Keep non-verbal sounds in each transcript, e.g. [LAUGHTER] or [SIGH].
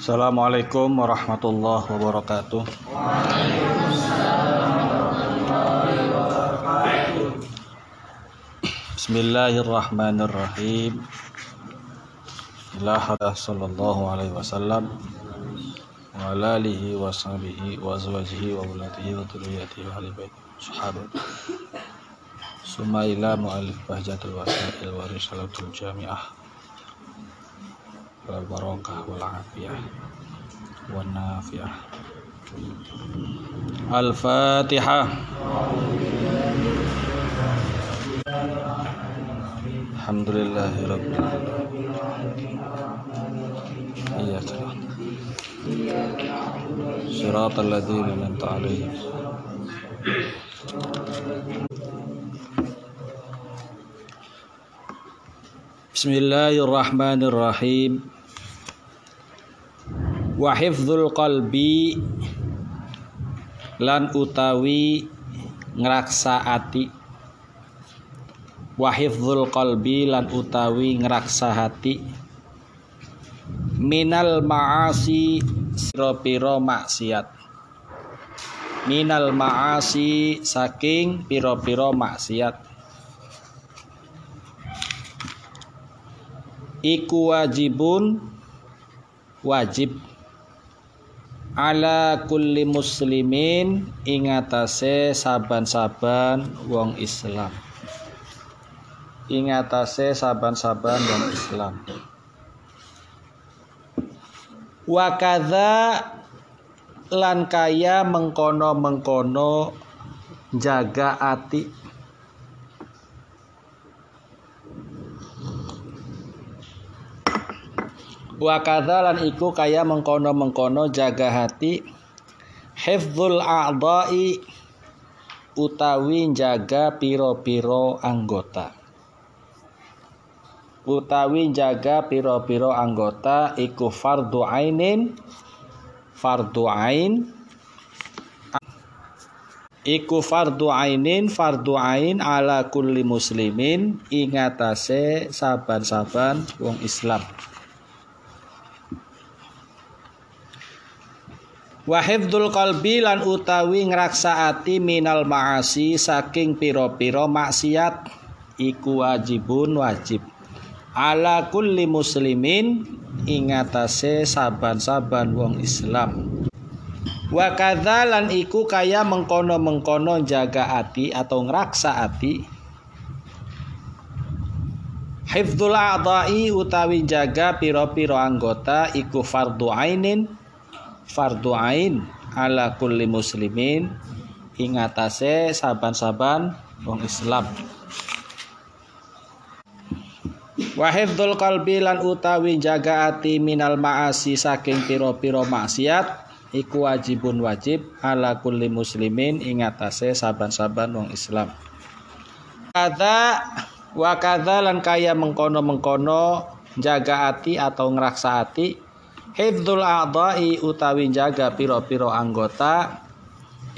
Assalamualaikum warahmatullahi wabarakatuh. Bismillahirrahmanirrahim. Ila sallallahu alaihi wasallam wa ala alihi wa sahbihi wa azwajihi wa ulatihi wa dhurriyyatihi wa ahli baiti sahabat. Summa ila mu'allif bahjatul wasail wa risalatul jami'ah wal barakah wal afiyah alamin. Iyyaka na'budu. Shiratal ladzina an'amta 'alaihim. Bismillahirrahmanirrahim. Wa hifdzul qalbi lan utawi ngraksa ati wa hifdzul qalbi lan utawi ngraksa hati minal ma'asi sira-pira maksiat. Minal ma'asi saking pira-pira maksiat. Iku wajibun wajib ala kulli muslimin ingatase saban-saban wong Islam. Ingatase saban-saban wong Islam. Wakadha lan kaya mengkono-mengkono jaga ati Wakadha lan iku kaya mengkono-mengkono jaga hati hifdzul a'dha'i utawi jaga piro-piro anggota. Utawi jaga piro-piro anggota iku fardu ainin fardu ain. Iku fardu ainin fardu ain ala kulli muslimin ingatase saban-saban wong Islam Wahifdul qalbi lan utawi ngraksaati minal ma'asi saking piro-piro maksiat iku wajibun wajib. Ala kulli muslimin ingatase saban-saban wong Islam. Wa lan iku kaya mengkono-mengkono jaga ati atau ngraksa ati Hifdzul a'dha'i utawi jaga piro-piro anggota iku fardu ainin fardu ain ala kulli muslimin. Ingatase saban-saban wong Islam. Wahifdzul qalbi lan utawi jaga ati minal ma'asi saking piro-piro maksiat iku wajibun wajib ala kulli muslimin ingatase saban-saban wong Islam. Kata wa kadza lan kaya mengkono-mengkono jaga ati atau ngeraksa ati Hifdzul a'dha'i utawi jaga piro-piro anggota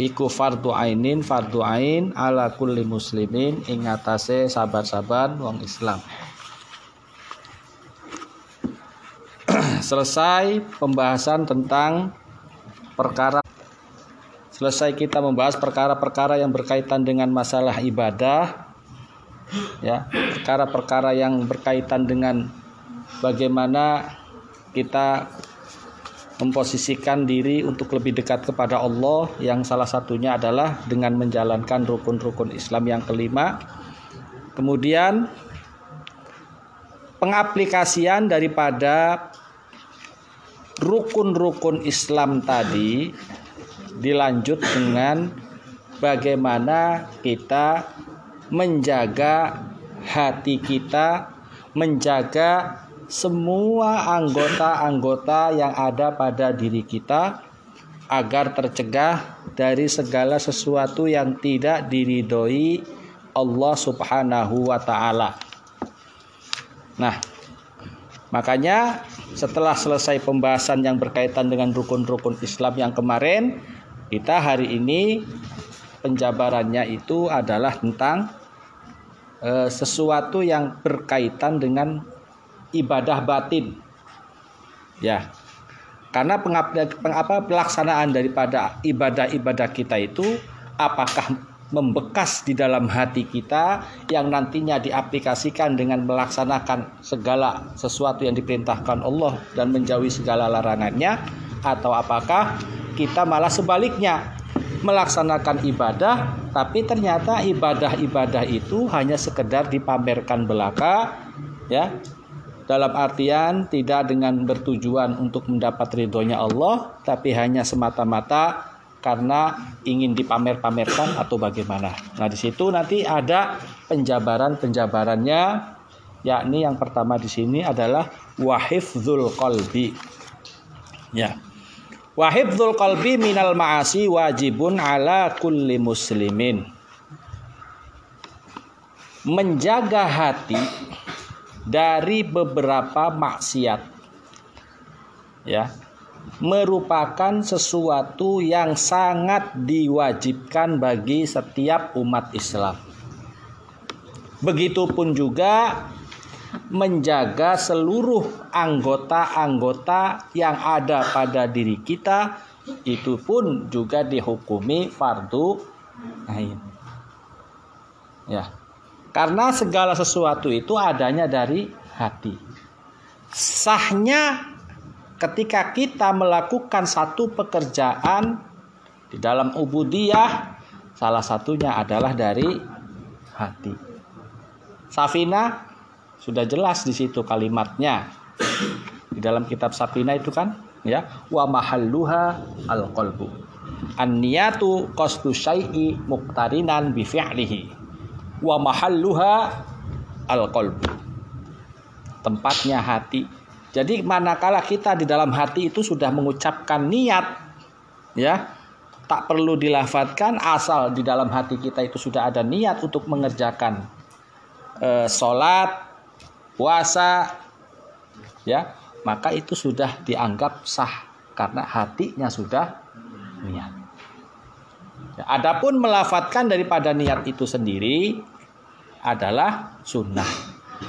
iku fardu ainin fardu ain ala kulli muslimin ing atase sabar-sabar wong Islam. [CLEARS THROAT] Selesai pembahasan tentang perkara selesai kita membahas perkara-perkara yang berkaitan dengan masalah ibadah ya, perkara-perkara yang berkaitan dengan bagaimana kita memposisikan diri untuk lebih dekat kepada Allah yang salah satunya adalah dengan menjalankan rukun-rukun Islam yang kelima. Kemudian pengaplikasian daripada rukun-rukun Islam tadi dilanjut dengan bagaimana kita menjaga hati kita, menjaga semua anggota-anggota yang ada pada diri kita agar tercegah dari segala sesuatu yang tidak diridhoi Allah Subhanahu wa taala. Nah, makanya setelah selesai pembahasan yang berkaitan dengan rukun-rukun Islam yang kemarin, kita hari ini penjabarannya itu adalah tentang e, sesuatu yang berkaitan dengan ibadah batin. Ya. Karena pengapa pelaksanaan daripada ibadah-ibadah kita itu apakah membekas di dalam hati kita yang nantinya diaplikasikan dengan melaksanakan segala sesuatu yang diperintahkan Allah dan menjauhi segala larangannya atau apakah kita malah sebaliknya melaksanakan ibadah tapi ternyata ibadah-ibadah itu hanya sekedar dipamerkan belaka ya dalam artian tidak dengan bertujuan untuk mendapat ridhonya Allah tapi hanya semata-mata karena ingin dipamer-pamerkan atau bagaimana. Nah, di situ nanti ada penjabaran-penjabarannya yakni yang pertama di sini adalah wahifdzul qalbi. Ya. Wahifdzul qalbi minal ma'asi wajibun ala kulli muslimin. Menjaga hati dari beberapa maksiat. Ya, merupakan sesuatu yang sangat diwajibkan bagi setiap umat Islam. Begitupun juga menjaga seluruh anggota-anggota yang ada pada diri kita itu pun juga dihukumi fardu ain. Ya. Karena segala sesuatu itu adanya dari hati. Sahnya ketika kita melakukan satu pekerjaan di dalam ubudiyah salah satunya adalah dari hati. Safina sudah jelas di situ kalimatnya. Di dalam kitab Safina itu kan ya wa mahalluha al qalbu. An-niyatu qasdu syai'i muqtarinan bi fi'lihi. Wa mahalluha al. Tempatnya hati jadi manakala kita di dalam hati itu sudah mengucapkan niat ya, tak perlu dilafatkan asal di dalam hati kita itu sudah ada niat untuk mengerjakan e, sholat, puasa, ya, maka itu sudah dianggap sah karena hatinya sudah niat. Ya, adapun melafatkan daripada niat itu sendiri adalah sunnah,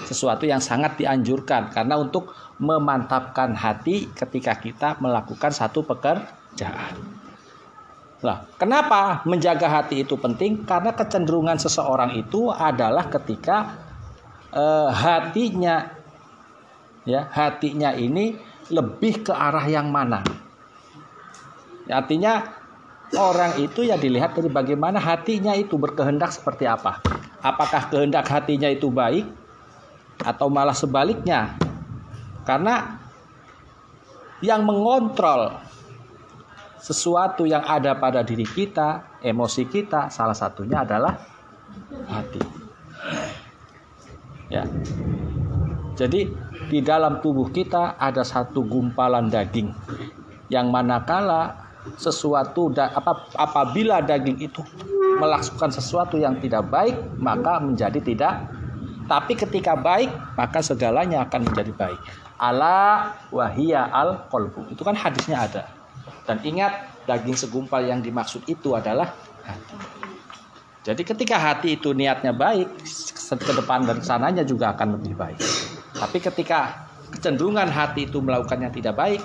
sesuatu yang sangat dianjurkan karena untuk memantapkan hati ketika kita melakukan satu pekerjaan. Nah, kenapa menjaga hati itu penting? Karena kecenderungan seseorang itu adalah ketika eh, hatinya ya, hatinya ini lebih ke arah yang mana. Artinya orang itu ya dilihat dari bagaimana hatinya itu berkehendak seperti apa. Apakah kehendak hatinya itu baik atau malah sebaliknya karena yang mengontrol sesuatu yang ada pada diri kita, emosi kita, salah satunya adalah hati. Ya. Jadi di dalam tubuh kita ada satu gumpalan daging yang manakala sesuatu apa apabila daging itu melakukan sesuatu yang tidak baik maka menjadi tidak tapi ketika baik maka segalanya akan menjadi baik. Ala wahia al kolbu itu kan hadisnya ada. Dan ingat daging segumpal yang dimaksud itu adalah hati. Jadi ketika hati itu niatnya baik ke depan dan sananya juga akan lebih baik. Tapi ketika kecenderungan hati itu melakukannya tidak baik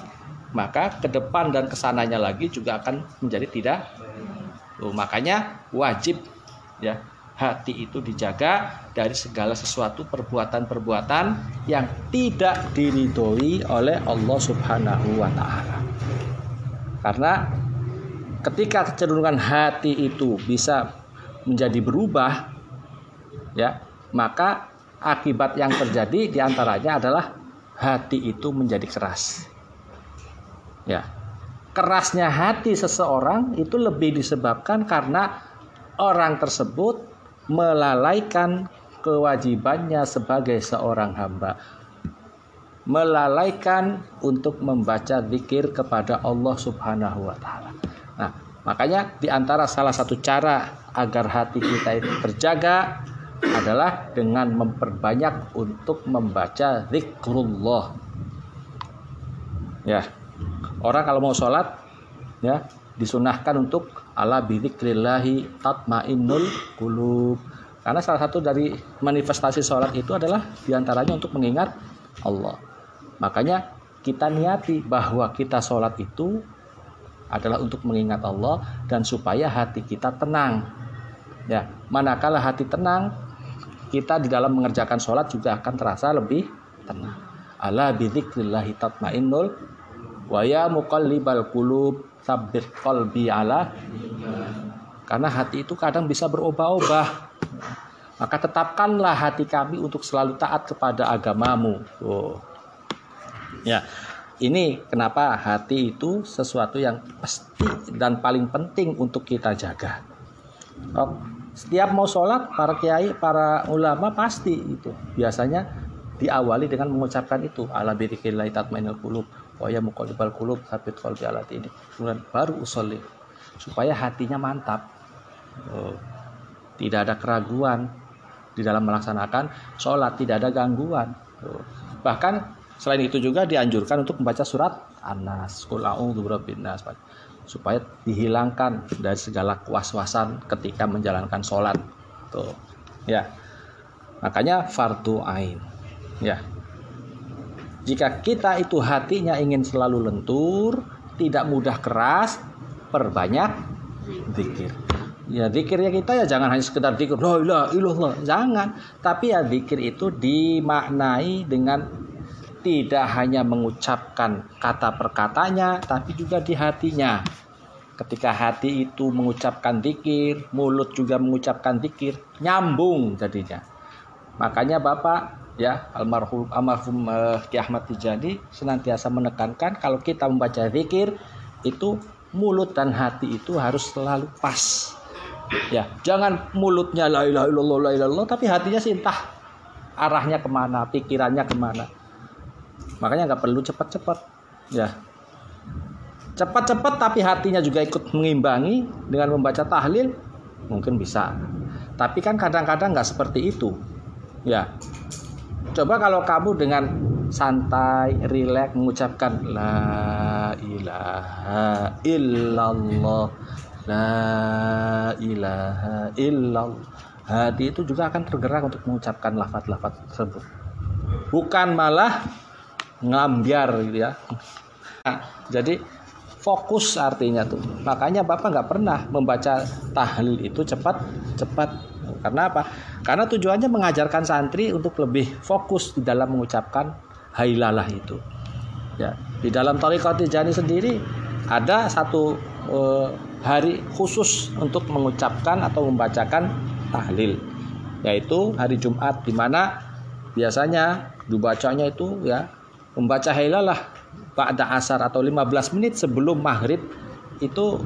maka ke depan dan ke sananya lagi juga akan menjadi tidak Tuh, makanya wajib ya hati itu dijaga dari segala sesuatu perbuatan-perbuatan yang tidak diridhoi oleh Allah Subhanahu wa taala. Karena ketika kecenderungan hati itu bisa menjadi berubah ya, maka akibat yang terjadi di antaranya adalah hati itu menjadi keras. Ya. Kerasnya hati seseorang itu lebih disebabkan karena orang tersebut melalaikan kewajibannya sebagai seorang hamba melalaikan untuk membaca zikir kepada Allah Subhanahu wa taala. Nah, makanya di antara salah satu cara agar hati kita itu terjaga adalah dengan memperbanyak untuk membaca zikrullah. Ya. Orang kalau mau sholat ya disunahkan untuk ala bidzikrillahi tatmainnul qulub. Karena salah satu dari manifestasi sholat itu adalah di antaranya untuk mengingat Allah. Makanya kita niati bahwa kita sholat itu adalah untuk mengingat Allah dan supaya hati kita tenang. Ya, manakala hati tenang, kita di dalam mengerjakan sholat juga akan terasa lebih tenang. Ala bidzikrillahi tatmainnul wa ya muqallibal qulub tsabbit qalbi ala karena hati itu kadang bisa berubah-ubah. Maka tetapkanlah hati kami untuk selalu taat kepada agamamu. Oh. Ya, ini kenapa hati itu sesuatu yang pasti dan paling penting untuk kita jaga. Setiap mau sholat, para kiai, para ulama pasti itu biasanya diawali dengan mengucapkan itu ala birikillah tatmainul qulub wa ya muqallibal qulub sabit qalbi ala ini. Kemudian baru usolli supaya hatinya mantap Oh. Tidak ada keraguan di dalam melaksanakan sholat, tidak ada gangguan. Oh. Bahkan selain itu juga dianjurkan untuk membaca surat An-Nas, supaya dihilangkan dari segala kuas-kuasan ketika menjalankan sholat. Tuh, ya. Makanya fardu ain. Ya. Jika kita itu hatinya ingin selalu lentur, tidak mudah keras, perbanyak zikir. Ya zikirnya kita ya jangan hanya sekedar zikir la ilaha illallah. Jangan. Tapi ya zikir itu dimaknai dengan tidak hanya mengucapkan kata perkatanya tapi juga di hatinya. Ketika hati itu mengucapkan zikir mulut juga mengucapkan zikir nyambung jadinya. Makanya Bapak ya almarhum almarhum uh, Ki Ahmad Tijani senantiasa menekankan kalau kita membaca zikir itu mulut dan hati itu harus selalu pas Ya, jangan mulutnya la ilaha illallah la ilaha tapi hatinya sih entah arahnya ke mana, pikirannya ke mana. Makanya nggak perlu cepat-cepat. Ya, cepat-cepat tapi hatinya juga ikut mengimbangi dengan membaca tahlil mungkin bisa. Tapi kan kadang-kadang nggak seperti itu. Ya, coba kalau kamu dengan santai, rileks mengucapkan la ilaha illallah La ilaha illallah. Hati itu juga akan tergerak untuk mengucapkan lafaz-lafaz tersebut. Bukan malah ngambiar gitu ya. Nah, jadi fokus artinya tuh. Makanya Bapak nggak pernah membaca tahlil itu cepat cepat. Karena apa? Karena tujuannya mengajarkan santri untuk lebih fokus di dalam mengucapkan hailalah itu. Ya, di dalam Tariqat Tijani sendiri ada satu uh, hari khusus untuk mengucapkan atau membacakan tahlil yaitu hari Jumat di mana biasanya dibacanya itu ya membaca hailalah pada asar atau 15 menit sebelum maghrib itu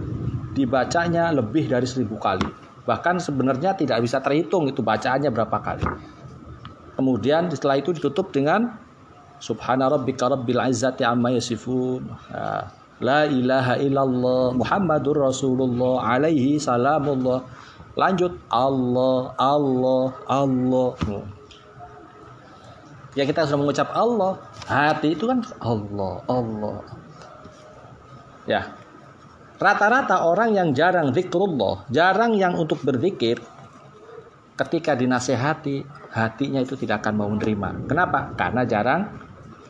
dibacanya lebih dari seribu kali bahkan sebenarnya tidak bisa terhitung itu bacaannya berapa kali kemudian setelah itu ditutup dengan subhana rabbika rabbil izzati amma yasifun nah, La ilaha illallah Muhammadur Rasulullah alaihi salamullah. Lanjut Allah, Allah, Allah. Ya kita sudah mengucap Allah. Hati itu kan Allah, Allah. Ya. Rata-rata orang yang jarang zikrullah, jarang yang untuk berzikir, ketika dinasehati, hatinya itu tidak akan mau menerima. Kenapa? Karena jarang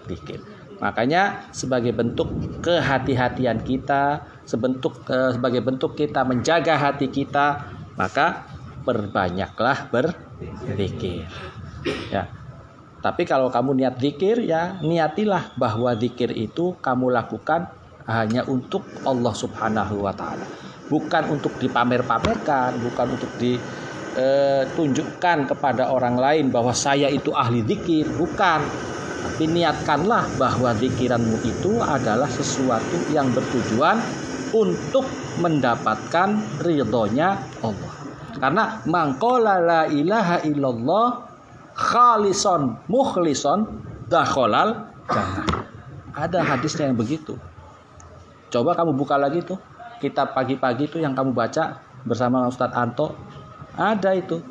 zikir. Makanya sebagai bentuk kehati-hatian kita, sebentuk eh, sebagai bentuk kita menjaga hati kita, maka perbanyaklah berzikir. Ya. Tapi kalau kamu niat zikir ya niatilah bahwa zikir itu kamu lakukan hanya untuk Allah Subhanahu wa taala. Bukan untuk dipamer-pamerkan, bukan untuk ditunjukkan eh, kepada orang lain bahwa saya itu ahli zikir, bukan tapi niatkanlah bahwa zikiranmu itu adalah sesuatu yang bertujuan untuk mendapatkan ridhonya Allah. Karena mangkola la ilaha illallah khalison mukhlison dakholal jannah. Ada hadisnya yang begitu. Coba kamu buka lagi tuh kitab pagi-pagi itu yang kamu baca bersama Ustadz Anto. Ada itu.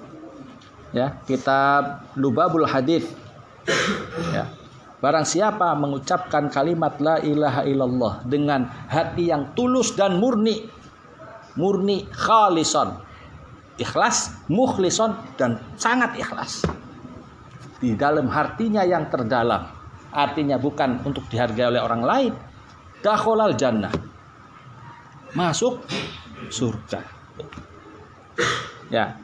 Ya, kitab Lubabul Hadith. Ya, Barang siapa mengucapkan kalimat la ilaha illallah dengan hati yang tulus dan murni, murni khalison, ikhlas, mukhlison dan sangat ikhlas. Di dalam hatinya yang terdalam, artinya bukan untuk dihargai oleh orang lain dakhalal jannah. Masuk surga. Ya.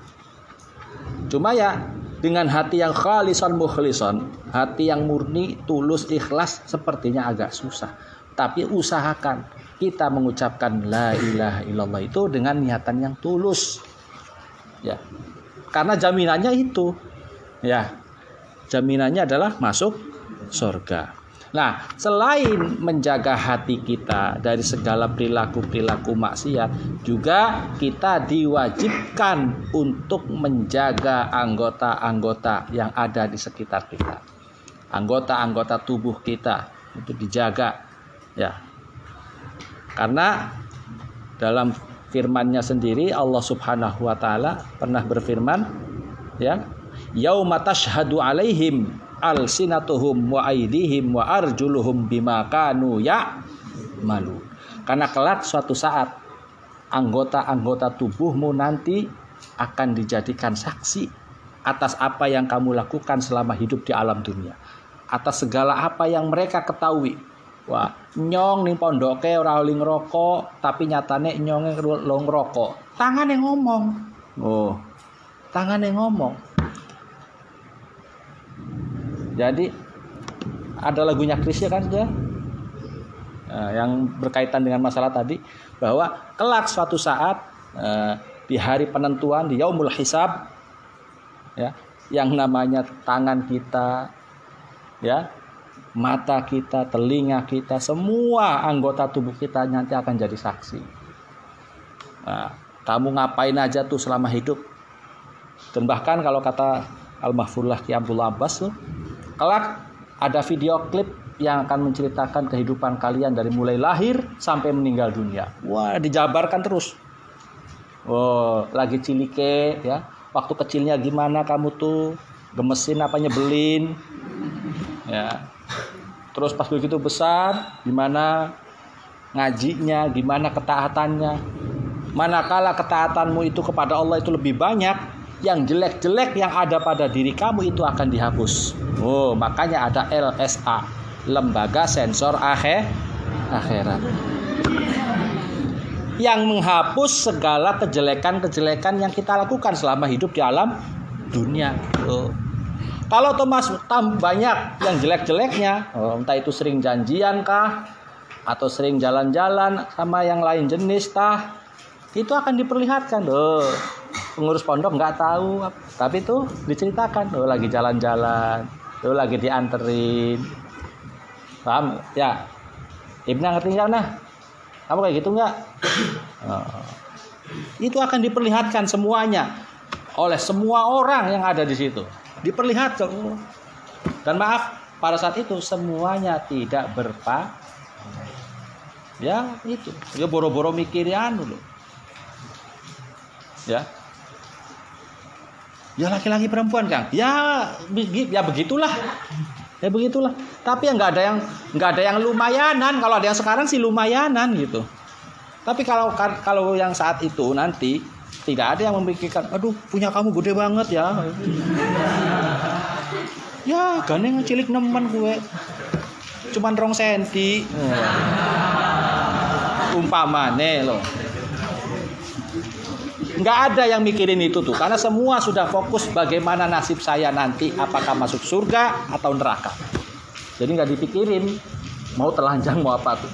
Cuma ya dengan hati yang khalisan mukhlison hati yang murni tulus ikhlas sepertinya agak susah. Tapi usahakan kita mengucapkan la ilaha illallah itu dengan niatan yang tulus. Ya. Karena jaminannya itu. Ya. Jaminannya adalah masuk surga Nah, selain menjaga hati kita dari segala perilaku-perilaku maksiat, juga kita diwajibkan untuk menjaga anggota-anggota yang ada di sekitar kita. Anggota-anggota tubuh kita itu dijaga ya. Karena dalam firman-Nya sendiri Allah Subhanahu wa taala pernah berfirman ya, "Yauma tashhadu 'alaihim alsinatuhum wa aidihim wa arjuluhum bima kanu ya malu. Karena kelak suatu saat anggota-anggota tubuhmu nanti akan dijadikan saksi atas apa yang kamu lakukan selama hidup di alam dunia. Atas segala apa yang mereka ketahui. Wah, nyong ning pondoke ora oli ngerokok, tapi nyatane nyonge lo ngerokok. Tangan yang ngomong. Oh. Tangan yang ngomong. Jadi ada lagunya Chris ya kan sudah uh, yang berkaitan dengan masalah tadi bahwa kelak suatu saat uh, di hari penentuan di yaumul hisab ya yang namanya tangan kita ya mata kita telinga kita semua anggota tubuh kita nanti akan jadi saksi. Nah, kamu ngapain aja tuh selama hidup? Dan bahkan kalau kata Al Mahfurullah Ki Abdullah Abbas tuh Kelak ada video klip yang akan menceritakan kehidupan kalian dari mulai lahir sampai meninggal dunia. Wah, dijabarkan terus. Oh, lagi cilike ya. Waktu kecilnya gimana kamu tuh? Gemesin apa nyebelin? Ya. Terus pas begitu besar, gimana ngajinya, gimana ketaatannya? Manakala ketaatanmu itu kepada Allah itu lebih banyak, yang jelek-jelek yang ada pada diri kamu itu akan dihapus. Oh, makanya ada LSA, Lembaga Sensor Akhir Akhirat. Yang menghapus segala kejelekan-kejelekan yang kita lakukan selama hidup di alam dunia. Oh. Kalau Thomas tam banyak yang jelek-jeleknya, oh, entah itu sering janjian kah, atau sering jalan-jalan sama yang lain jenis tah, itu akan diperlihatkan. Oh, pengurus pondok nggak tahu. Tapi itu diceritakan lo lagi jalan-jalan lo lagi dianterin. Paham? Ya. Ibnu ngerti nggak nah? Kamu kayak gitu nggak? Oh. itu akan diperlihatkan semuanya oleh semua orang yang ada di situ. Diperlihatkan. Dan maaf pada saat itu semuanya tidak berpa ya itu. Ya boro-boro mikirin dulu ya Ya laki-laki perempuan Kang. Ya ya begitulah. Ya begitulah. Tapi ya nggak ada yang nggak ada yang lumayanan. Kalau ada yang sekarang sih lumayanan gitu. Tapi kalau kalau yang saat itu nanti tidak ada yang memikirkan, aduh punya kamu gede banget ya. [LAUGHS] ya gandeng cilik nemen gue. Cuman rong senti. Umpamane loh nggak ada yang mikirin itu tuh karena semua sudah fokus bagaimana nasib saya nanti apakah masuk surga atau neraka. Jadi nggak dipikirin mau telanjang mau apa tuh.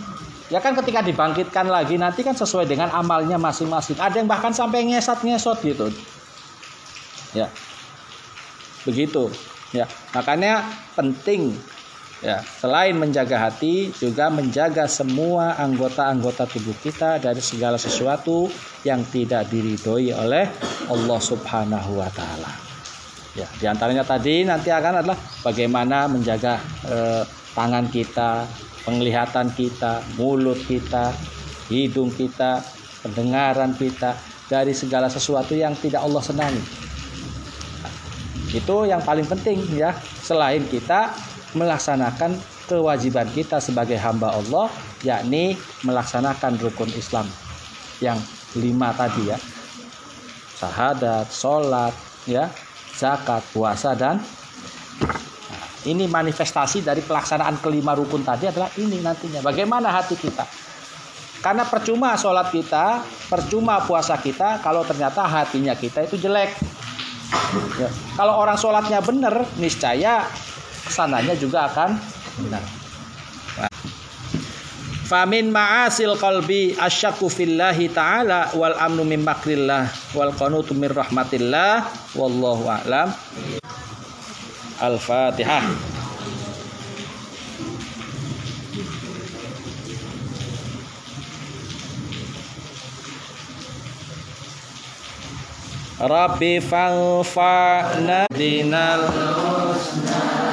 Ya kan ketika dibangkitkan lagi nanti kan sesuai dengan amalnya masing-masing. Ada yang bahkan sampai ngesot-ngesot gitu. Ya. Begitu. Ya. Makanya penting Ya, selain menjaga hati, juga menjaga semua anggota-anggota tubuh kita dari segala sesuatu yang tidak diridhoi oleh Allah Subhanahu wa taala. Ya, di antaranya tadi nanti akan adalah bagaimana menjaga eh, tangan kita, penglihatan kita, mulut kita, hidung kita, pendengaran kita dari segala sesuatu yang tidak Allah senangi. Itu yang paling penting ya, selain kita melaksanakan kewajiban kita sebagai hamba Allah yakni melaksanakan rukun Islam yang lima tadi ya syahadat, sholat, ya zakat, puasa dan Ini manifestasi dari pelaksanaan kelima rukun tadi adalah ini nantinya. Bagaimana hati kita? Karena percuma sholat kita, percuma puasa kita kalau ternyata hatinya kita itu jelek. Ya. Kalau orang sholatnya benar, niscaya sananya juga akan benar. Famin ma'asil qalbi asyakku fillahi ta'ala wal amnu min makrillah wal qanutu min rahmatillah wallahu a'lam. Al-Fatihah. Rabbi fa'fa'na dinal husna